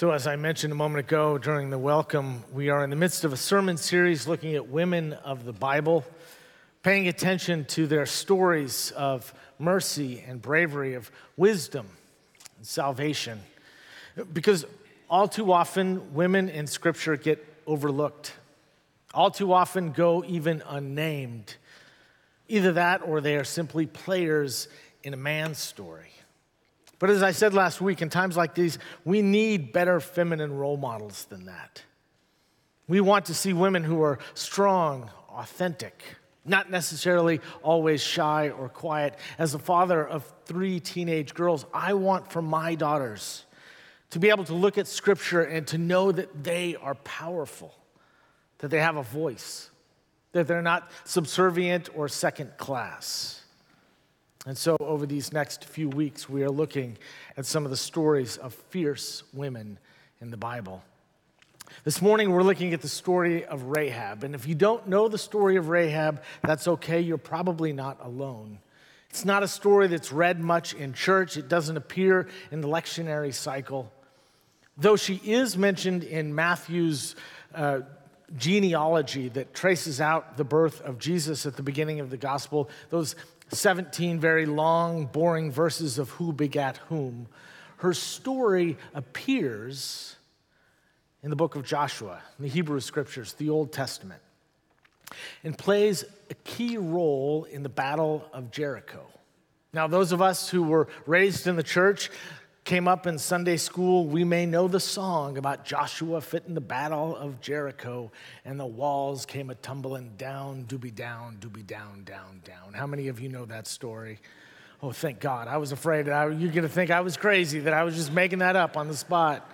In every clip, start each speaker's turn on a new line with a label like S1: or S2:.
S1: So, as I mentioned a moment ago during the welcome, we are in the midst of a sermon series looking at women of the Bible, paying attention to their stories of mercy and bravery, of wisdom and salvation. Because all too often, women in Scripture get overlooked, all too often go even unnamed. Either that or they are simply players in a man's story. But as I said last week, in times like these, we need better feminine role models than that. We want to see women who are strong, authentic, not necessarily always shy or quiet. As a father of three teenage girls, I want for my daughters to be able to look at Scripture and to know that they are powerful, that they have a voice, that they're not subservient or second class. And so, over these next few weeks, we are looking at some of the stories of fierce women in the Bible. This morning, we're looking at the story of Rahab. And if you don't know the story of Rahab, that's okay. You're probably not alone. It's not a story that's read much in church, it doesn't appear in the lectionary cycle. Though she is mentioned in Matthew's uh, genealogy that traces out the birth of Jesus at the beginning of the gospel, those 17 very long, boring verses of who begat whom, her story appears in the book of Joshua, in the Hebrew scriptures, the Old Testament, and plays a key role in the Battle of Jericho. Now, those of us who were raised in the church, came up in Sunday school, we may know the song about Joshua fitting the battle of Jericho and the walls came a tumbling down, doobie down, doobie down, down, down. How many of you know that story? Oh, thank God. I was afraid I, you're going to think I was crazy, that I was just making that up on the spot.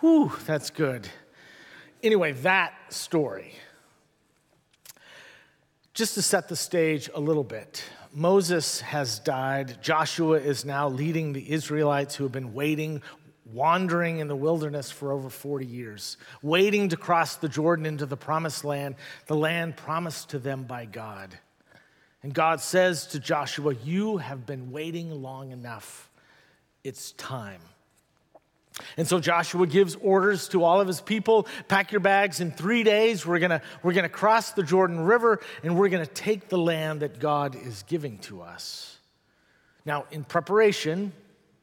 S1: Whew, that's good. Anyway, that story. Just to set the stage a little bit, Moses has died. Joshua is now leading the Israelites who have been waiting, wandering in the wilderness for over 40 years, waiting to cross the Jordan into the promised land, the land promised to them by God. And God says to Joshua, You have been waiting long enough. It's time. And so Joshua gives orders to all of his people pack your bags in three days. We're going we're going to cross the Jordan River and we're going to take the land that God is giving to us. Now, in preparation,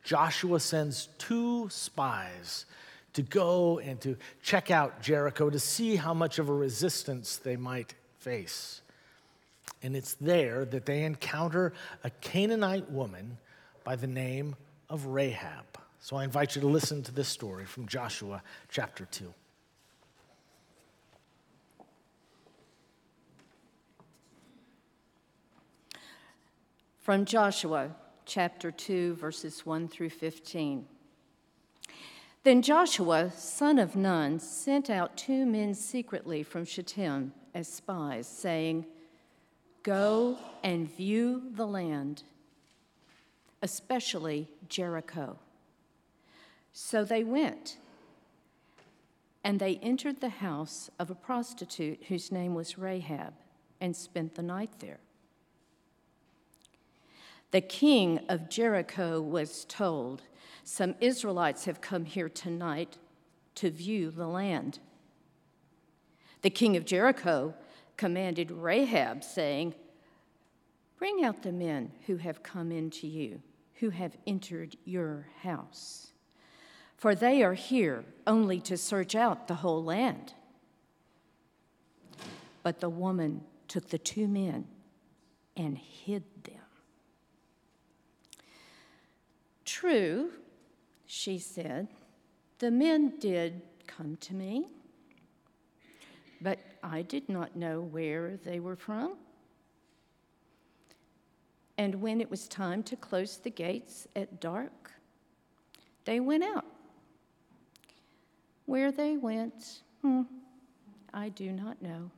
S1: Joshua sends two spies to go and to check out Jericho to see how much of a resistance they might face. And it's there that they encounter a Canaanite woman by the name of Rahab. So I invite you to listen to this story from Joshua chapter 2.
S2: From Joshua chapter 2, verses 1 through 15. Then Joshua, son of Nun, sent out two men secretly from Shittim as spies, saying, Go and view the land, especially Jericho. So they went, and they entered the house of a prostitute whose name was Rahab and spent the night there. The king of Jericho was told, Some Israelites have come here tonight to view the land. The king of Jericho commanded Rahab, saying, Bring out the men who have come into you, who have entered your house for they are here only to search out the whole land. But the woman took the two men and hid them. True, she said, the men did come to me, but I did not know where they were from. And when it was time to close the gates at dark, they went out where they went, hmm, I do not know.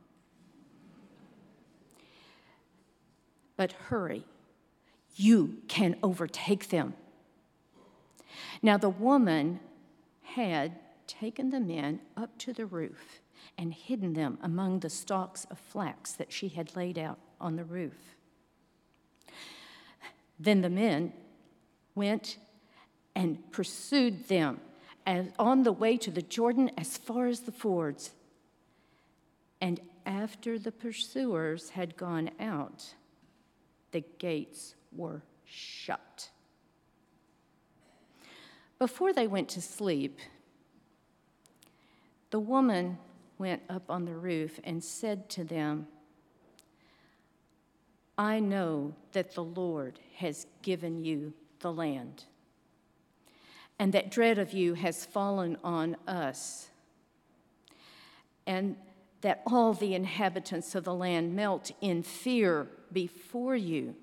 S2: But hurry, you can overtake them. Now the woman had taken the men up to the roof and hidden them among the stalks of flax that she had laid out on the roof. Then the men went and pursued them on the way to the Jordan as far as the fords. And after the pursuers had gone out, the gates were shut. Before they went to sleep, the woman went up on the roof and said to them, I know that the Lord has given you the land, and that dread of you has fallen on us, and that all the inhabitants of the land melt in fear before you.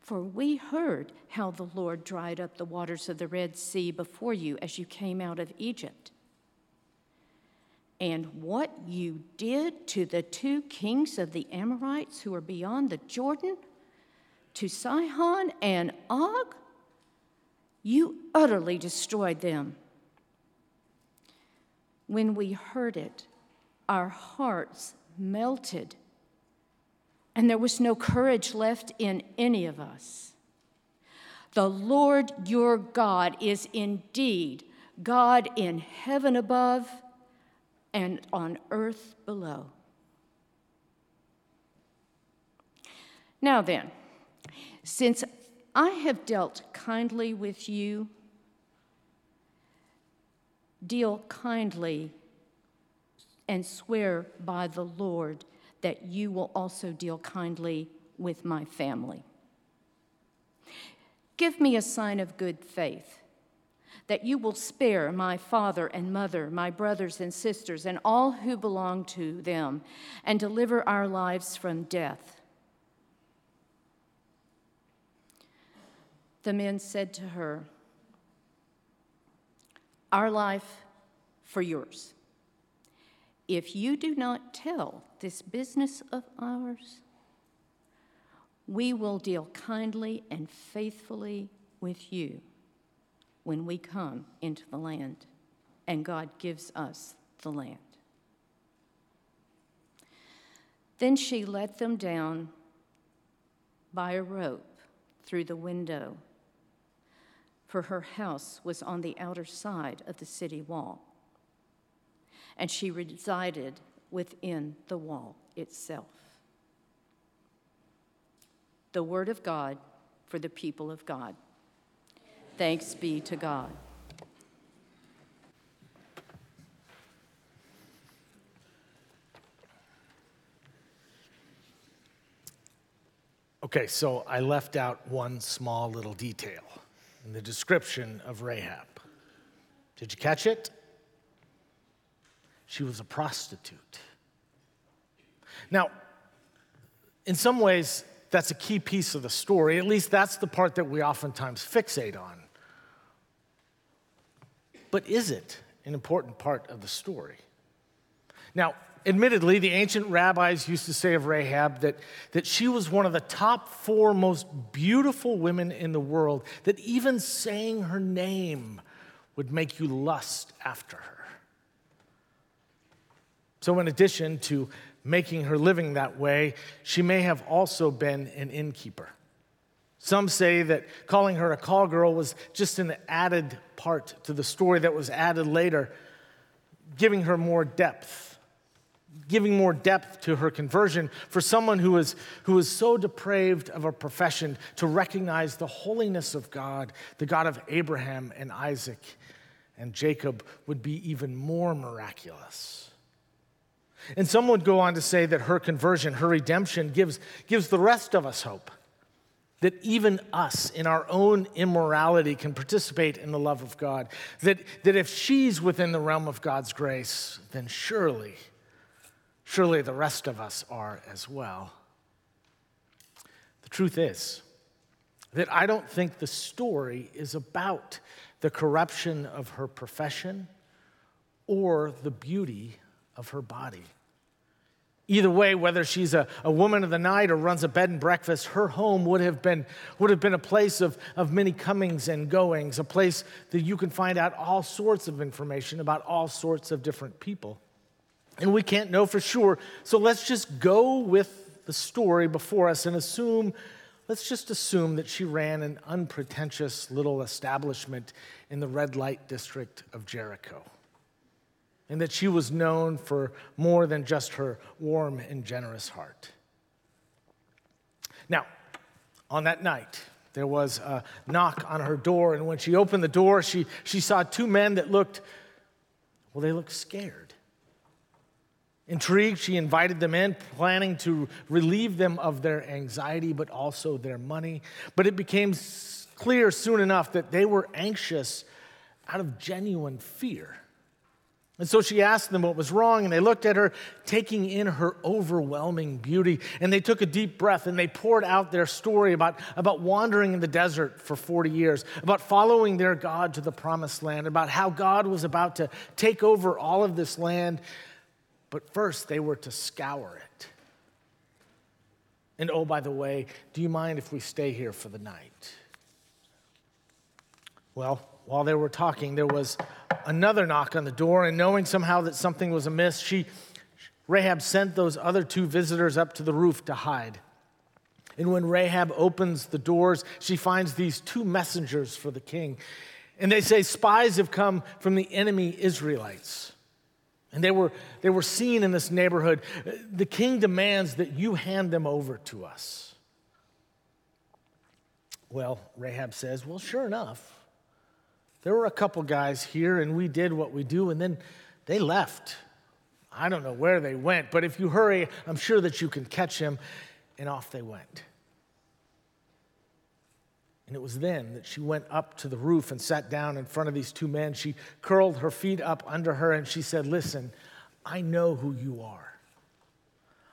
S2: For we heard how the Lord dried up the waters of the Red Sea before you as you came out of Egypt. And what you did to the two kings of the Amorites who are beyond the Jordan, to Sihon and Og, you utterly destroyed them. When we heard it, our hearts melted, and there was no courage left in any of us. The Lord your God is indeed God in heaven above and on earth below. Now then, since I have dealt kindly with you, deal kindly and swear by the Lord that you will also deal kindly with my family. Give me a sign of good faith that you will spare my father and mother, my brothers and sisters, and all who belong to them, and deliver our lives from death. The men said to her, Our life for yours. If you do not tell this business of ours, we will deal kindly and faithfully with you when we come into the land and God gives us the land. Then she let them down by a rope through the window, for her house was on the outer side of the city wall, and she resided within the wall itself. The word of God for the people of God. Thanks be to God.
S1: Okay, so I left out one small little detail in the description of Rahab. Did you catch it? She was a prostitute. Now, in some ways, that's a key piece of the story. At least that's the part that we oftentimes fixate on. But is it an important part of the story? Now, admittedly, the ancient rabbis used to say of Rahab that, that she was one of the top four most beautiful women in the world, that even saying her name would make you lust after her. So, in addition to making her living that way, she may have also been an innkeeper. Some say that calling her a call girl was just an added part to the story that was added later, giving her more depth, giving more depth to her conversion for someone who was, who was so depraved of a profession to recognize the holiness of God, the God of Abraham and Isaac and Jacob, would be even more miraculous. And some would go on to say that her conversion, her redemption, gives, gives the rest of us hope that even us in our own immorality can participate in the love of God. That, that if she's within the realm of God's grace, then surely, surely the rest of us are as well. The truth is that I don't think the story is about the corruption of her profession or the beauty of her body. Either way, whether she's a, a woman of the night or runs a bed and breakfast, her home would have been, would have been a place of, of many comings and goings, a place that you can find out all sorts of information about all sorts of different people. And we can't know for sure, so let's just go with the story before us and assume let's just assume that she ran an unpretentious little establishment in the red light district of Jericho. And that she was known for more than just her warm and generous heart. Now, on that night, there was a knock on her door, and when she opened the door, she, she saw two men that looked, well, they looked scared. Intrigued, she invited them in, planning to relieve them of their anxiety, but also their money. But it became clear soon enough that they were anxious out of genuine fear. And so she asked them what was wrong, and they looked at her, taking in her overwhelming beauty. And they took a deep breath and they poured out their story about, about wandering in the desert for 40 years, about following their God to the promised land, about how God was about to take over all of this land but first, they were to scour it. And oh, by the way, do you mind if we stay here for the night? Well, while they were talking, there was another knock on the door, and knowing somehow that something was amiss, she, Rahab sent those other two visitors up to the roof to hide. And when Rahab opens the doors, she finds these two messengers for the king. And they say, Spies have come from the enemy Israelites. And they were, they were seen in this neighborhood. The king demands that you hand them over to us. Well, Rahab says, Well, sure enough. There were a couple guys here, and we did what we do, and then they left. I don't know where they went, but if you hurry, I'm sure that you can catch them. And off they went. And it was then that she went up to the roof and sat down in front of these two men. She curled her feet up under her and she said, Listen, I know who you are.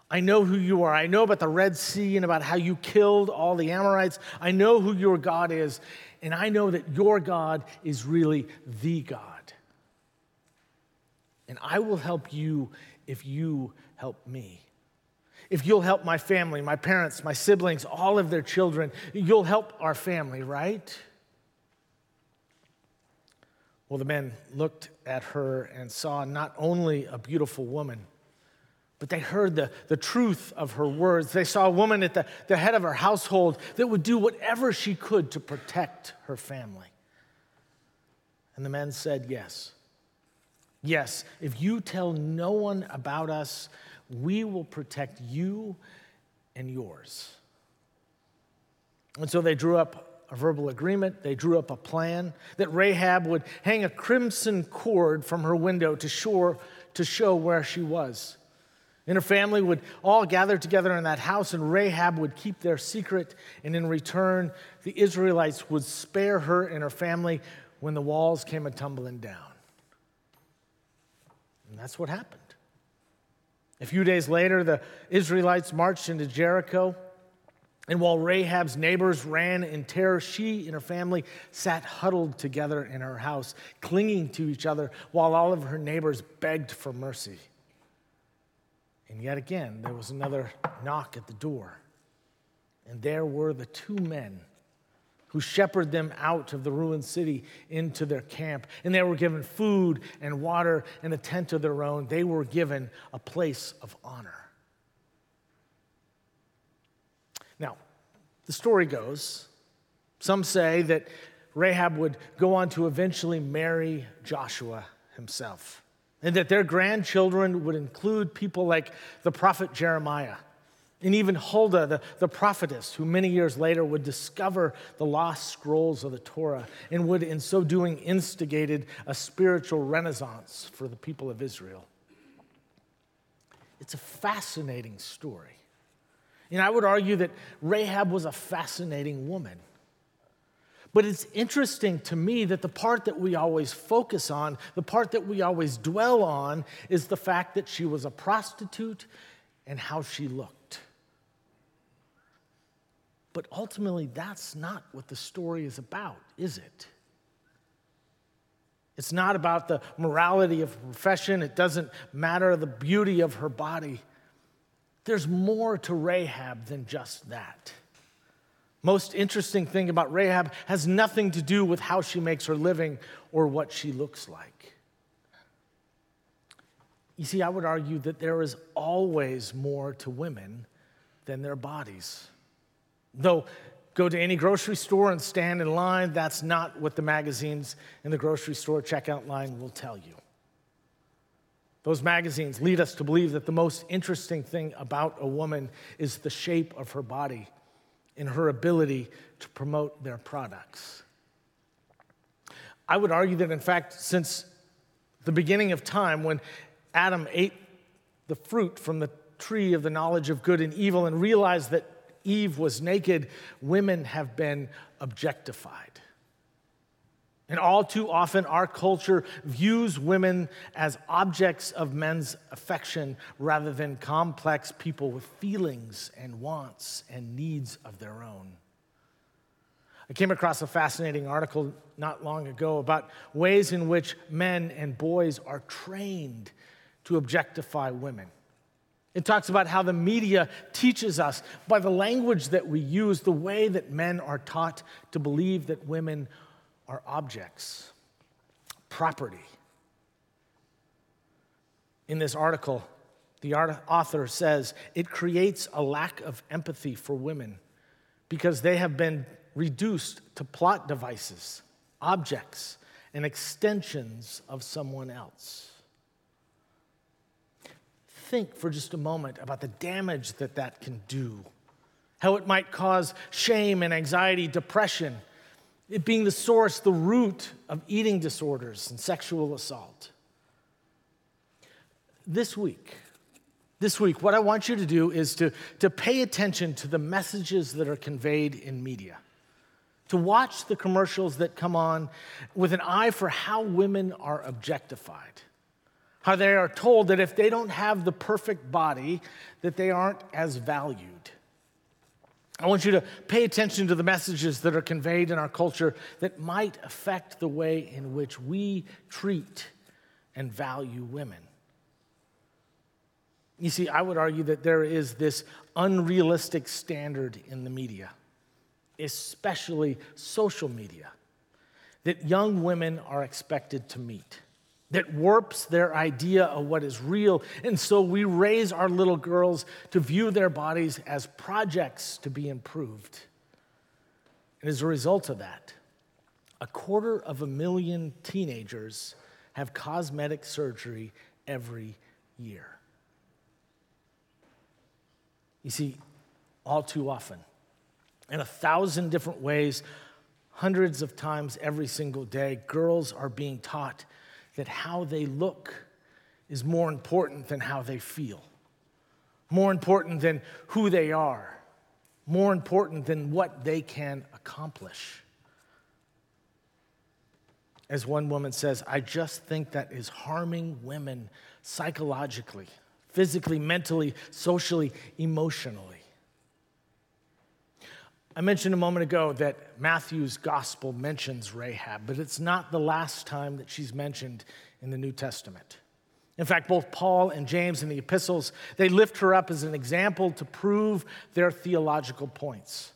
S1: I know who you are. I know about the Red Sea and about how you killed all the Amorites. I know who your God is. And I know that your God is really the God. And I will help you if you help me. If you'll help my family, my parents, my siblings, all of their children, you'll help our family, right? Well, the men looked at her and saw not only a beautiful woman, but they heard the, the truth of her words. They saw a woman at the, the head of her household that would do whatever she could to protect her family. And the men said, Yes. Yes, if you tell no one about us, we will protect you and yours. And so they drew up a verbal agreement, they drew up a plan that Rahab would hang a crimson cord from her window to, shore, to show where she was. And her family would all gather together in that house, and Rahab would keep their secret. And in return, the Israelites would spare her and her family when the walls came a tumbling down. And that's what happened. A few days later, the Israelites marched into Jericho. And while Rahab's neighbors ran in terror, she and her family sat huddled together in her house, clinging to each other, while all of her neighbors begged for mercy. And yet again, there was another knock at the door. And there were the two men who shepherded them out of the ruined city into their camp. And they were given food and water and a tent of their own. They were given a place of honor. Now, the story goes some say that Rahab would go on to eventually marry Joshua himself, and that their grandchildren would include people like the prophet Jeremiah and even Huldah, the, the prophetess, who many years later would discover the lost scrolls of the Torah and would, in so doing, instigated a spiritual renaissance for the people of Israel. It's a fascinating story. And I would argue that Rahab was a fascinating woman. But it's interesting to me that the part that we always focus on, the part that we always dwell on, is the fact that she was a prostitute and how she looked. But ultimately, that's not what the story is about, is it? It's not about the morality of profession. It doesn't matter the beauty of her body. There's more to Rahab than just that. Most interesting thing about Rahab has nothing to do with how she makes her living or what she looks like. You see, I would argue that there is always more to women than their bodies. Though, go to any grocery store and stand in line, that's not what the magazines in the grocery store checkout line will tell you. Those magazines lead us to believe that the most interesting thing about a woman is the shape of her body and her ability to promote their products. I would argue that, in fact, since the beginning of time, when Adam ate the fruit from the tree of the knowledge of good and evil and realized that Eve was naked, women have been objectified. And all too often, our culture views women as objects of men's affection rather than complex people with feelings and wants and needs of their own. I came across a fascinating article not long ago about ways in which men and boys are trained to objectify women. It talks about how the media teaches us by the language that we use, the way that men are taught to believe that women are objects, property. In this article, the author says it creates a lack of empathy for women because they have been reduced to plot devices, objects, and extensions of someone else. Think for just a moment about the damage that that can do, how it might cause shame and anxiety, depression it being the source, the root of eating disorders and sexual assault. This week, this week, what I want you to do is to, to pay attention to the messages that are conveyed in media, to watch the commercials that come on with an eye for how women are objectified, how they are told that if they don't have the perfect body, that they aren't as valued I want you to pay attention to the messages that are conveyed in our culture that might affect the way in which we treat and value women. You see, I would argue that there is this unrealistic standard in the media, especially social media, that young women are expected to meet that warps their idea of what is real. And so we raise our little girls to view their bodies as projects to be improved. And as a result of that, a quarter of a million teenagers have cosmetic surgery every year. You see, all too often, in a thousand different ways, hundreds of times every single day, girls are being taught that how they look is more important than how they feel, more important than who they are, more important than what they can accomplish. As one woman says, I just think that is harming women psychologically, physically, mentally, socially, emotionally. I mentioned a moment ago that Matthew's gospel mentions Rahab, but it's not the last time that she's mentioned in the New Testament. In fact, both Paul and James in the epistles, they lift her up as an example to prove their theological points.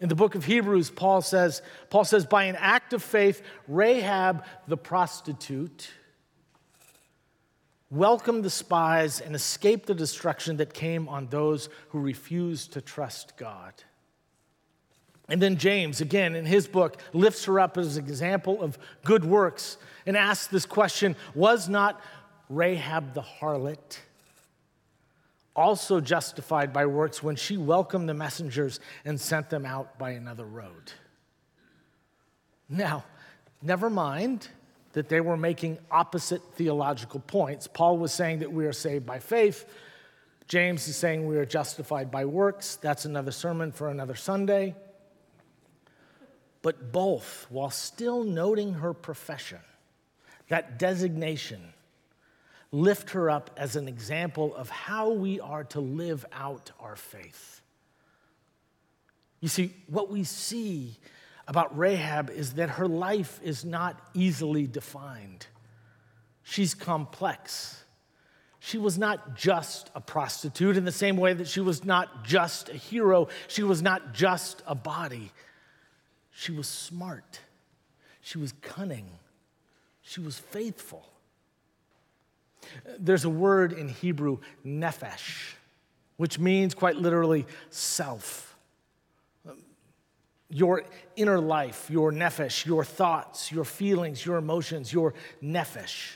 S1: In the book of Hebrews, Paul says, Paul says, by an act of faith, Rahab the prostitute welcomed the spies and escaped the destruction that came on those who refused to trust God. And then James, again, in his book, lifts her up as an example of good works and asks this question Was not Rahab the harlot also justified by works when she welcomed the messengers and sent them out by another road? Now, never mind that they were making opposite theological points. Paul was saying that we are saved by faith. James is saying we are justified by works. That's another sermon for another Sunday but both while still noting her profession, that designation, lift her up as an example of how we are to live out our faith. You see, what we see about Rahab is that her life is not easily defined. She's complex. She was not just a prostitute in the same way that she was not just a hero. She was not just a body. She was smart. She was cunning. She was faithful. There's a word in Hebrew, nephesh, which means quite literally self. your inner life, your nephesh, your thoughts, your feelings, your emotions, your nephesh.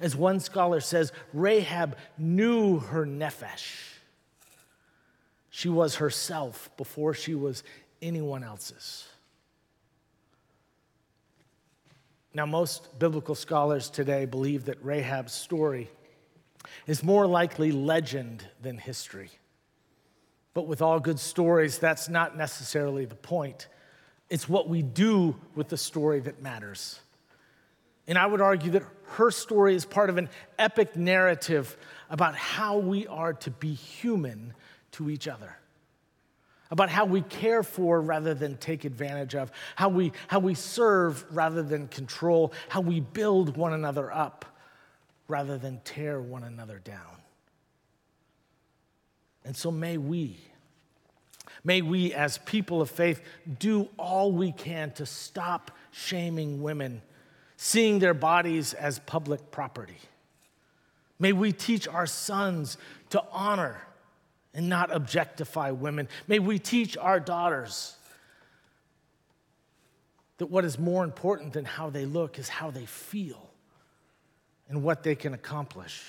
S1: As one scholar says, Rahab knew her nephesh. She was herself before she was anyone else's. Now, most biblical scholars today believe that Rahab's story is more likely legend than history. But with all good stories, that's not necessarily the point. It's what we do with the story that matters. And I would argue that her story is part of an epic narrative about how we are to be human to each other, about how we care for rather than take advantage of, how we, how we serve rather than control, how we build one another up rather than tear one another down. And so may we, may we as people of faith do all we can to stop shaming women, seeing their bodies as public property. May we teach our sons to honor and not objectify women. May we teach our daughters that what is more important than how they look is how they feel and what they can accomplish.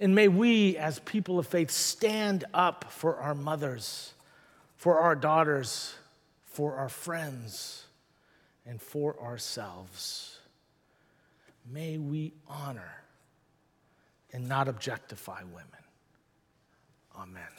S1: And may we, as people of faith, stand up for our mothers, for our daughters, for our friends, and for ourselves. May we honor and not objectify women. Amen.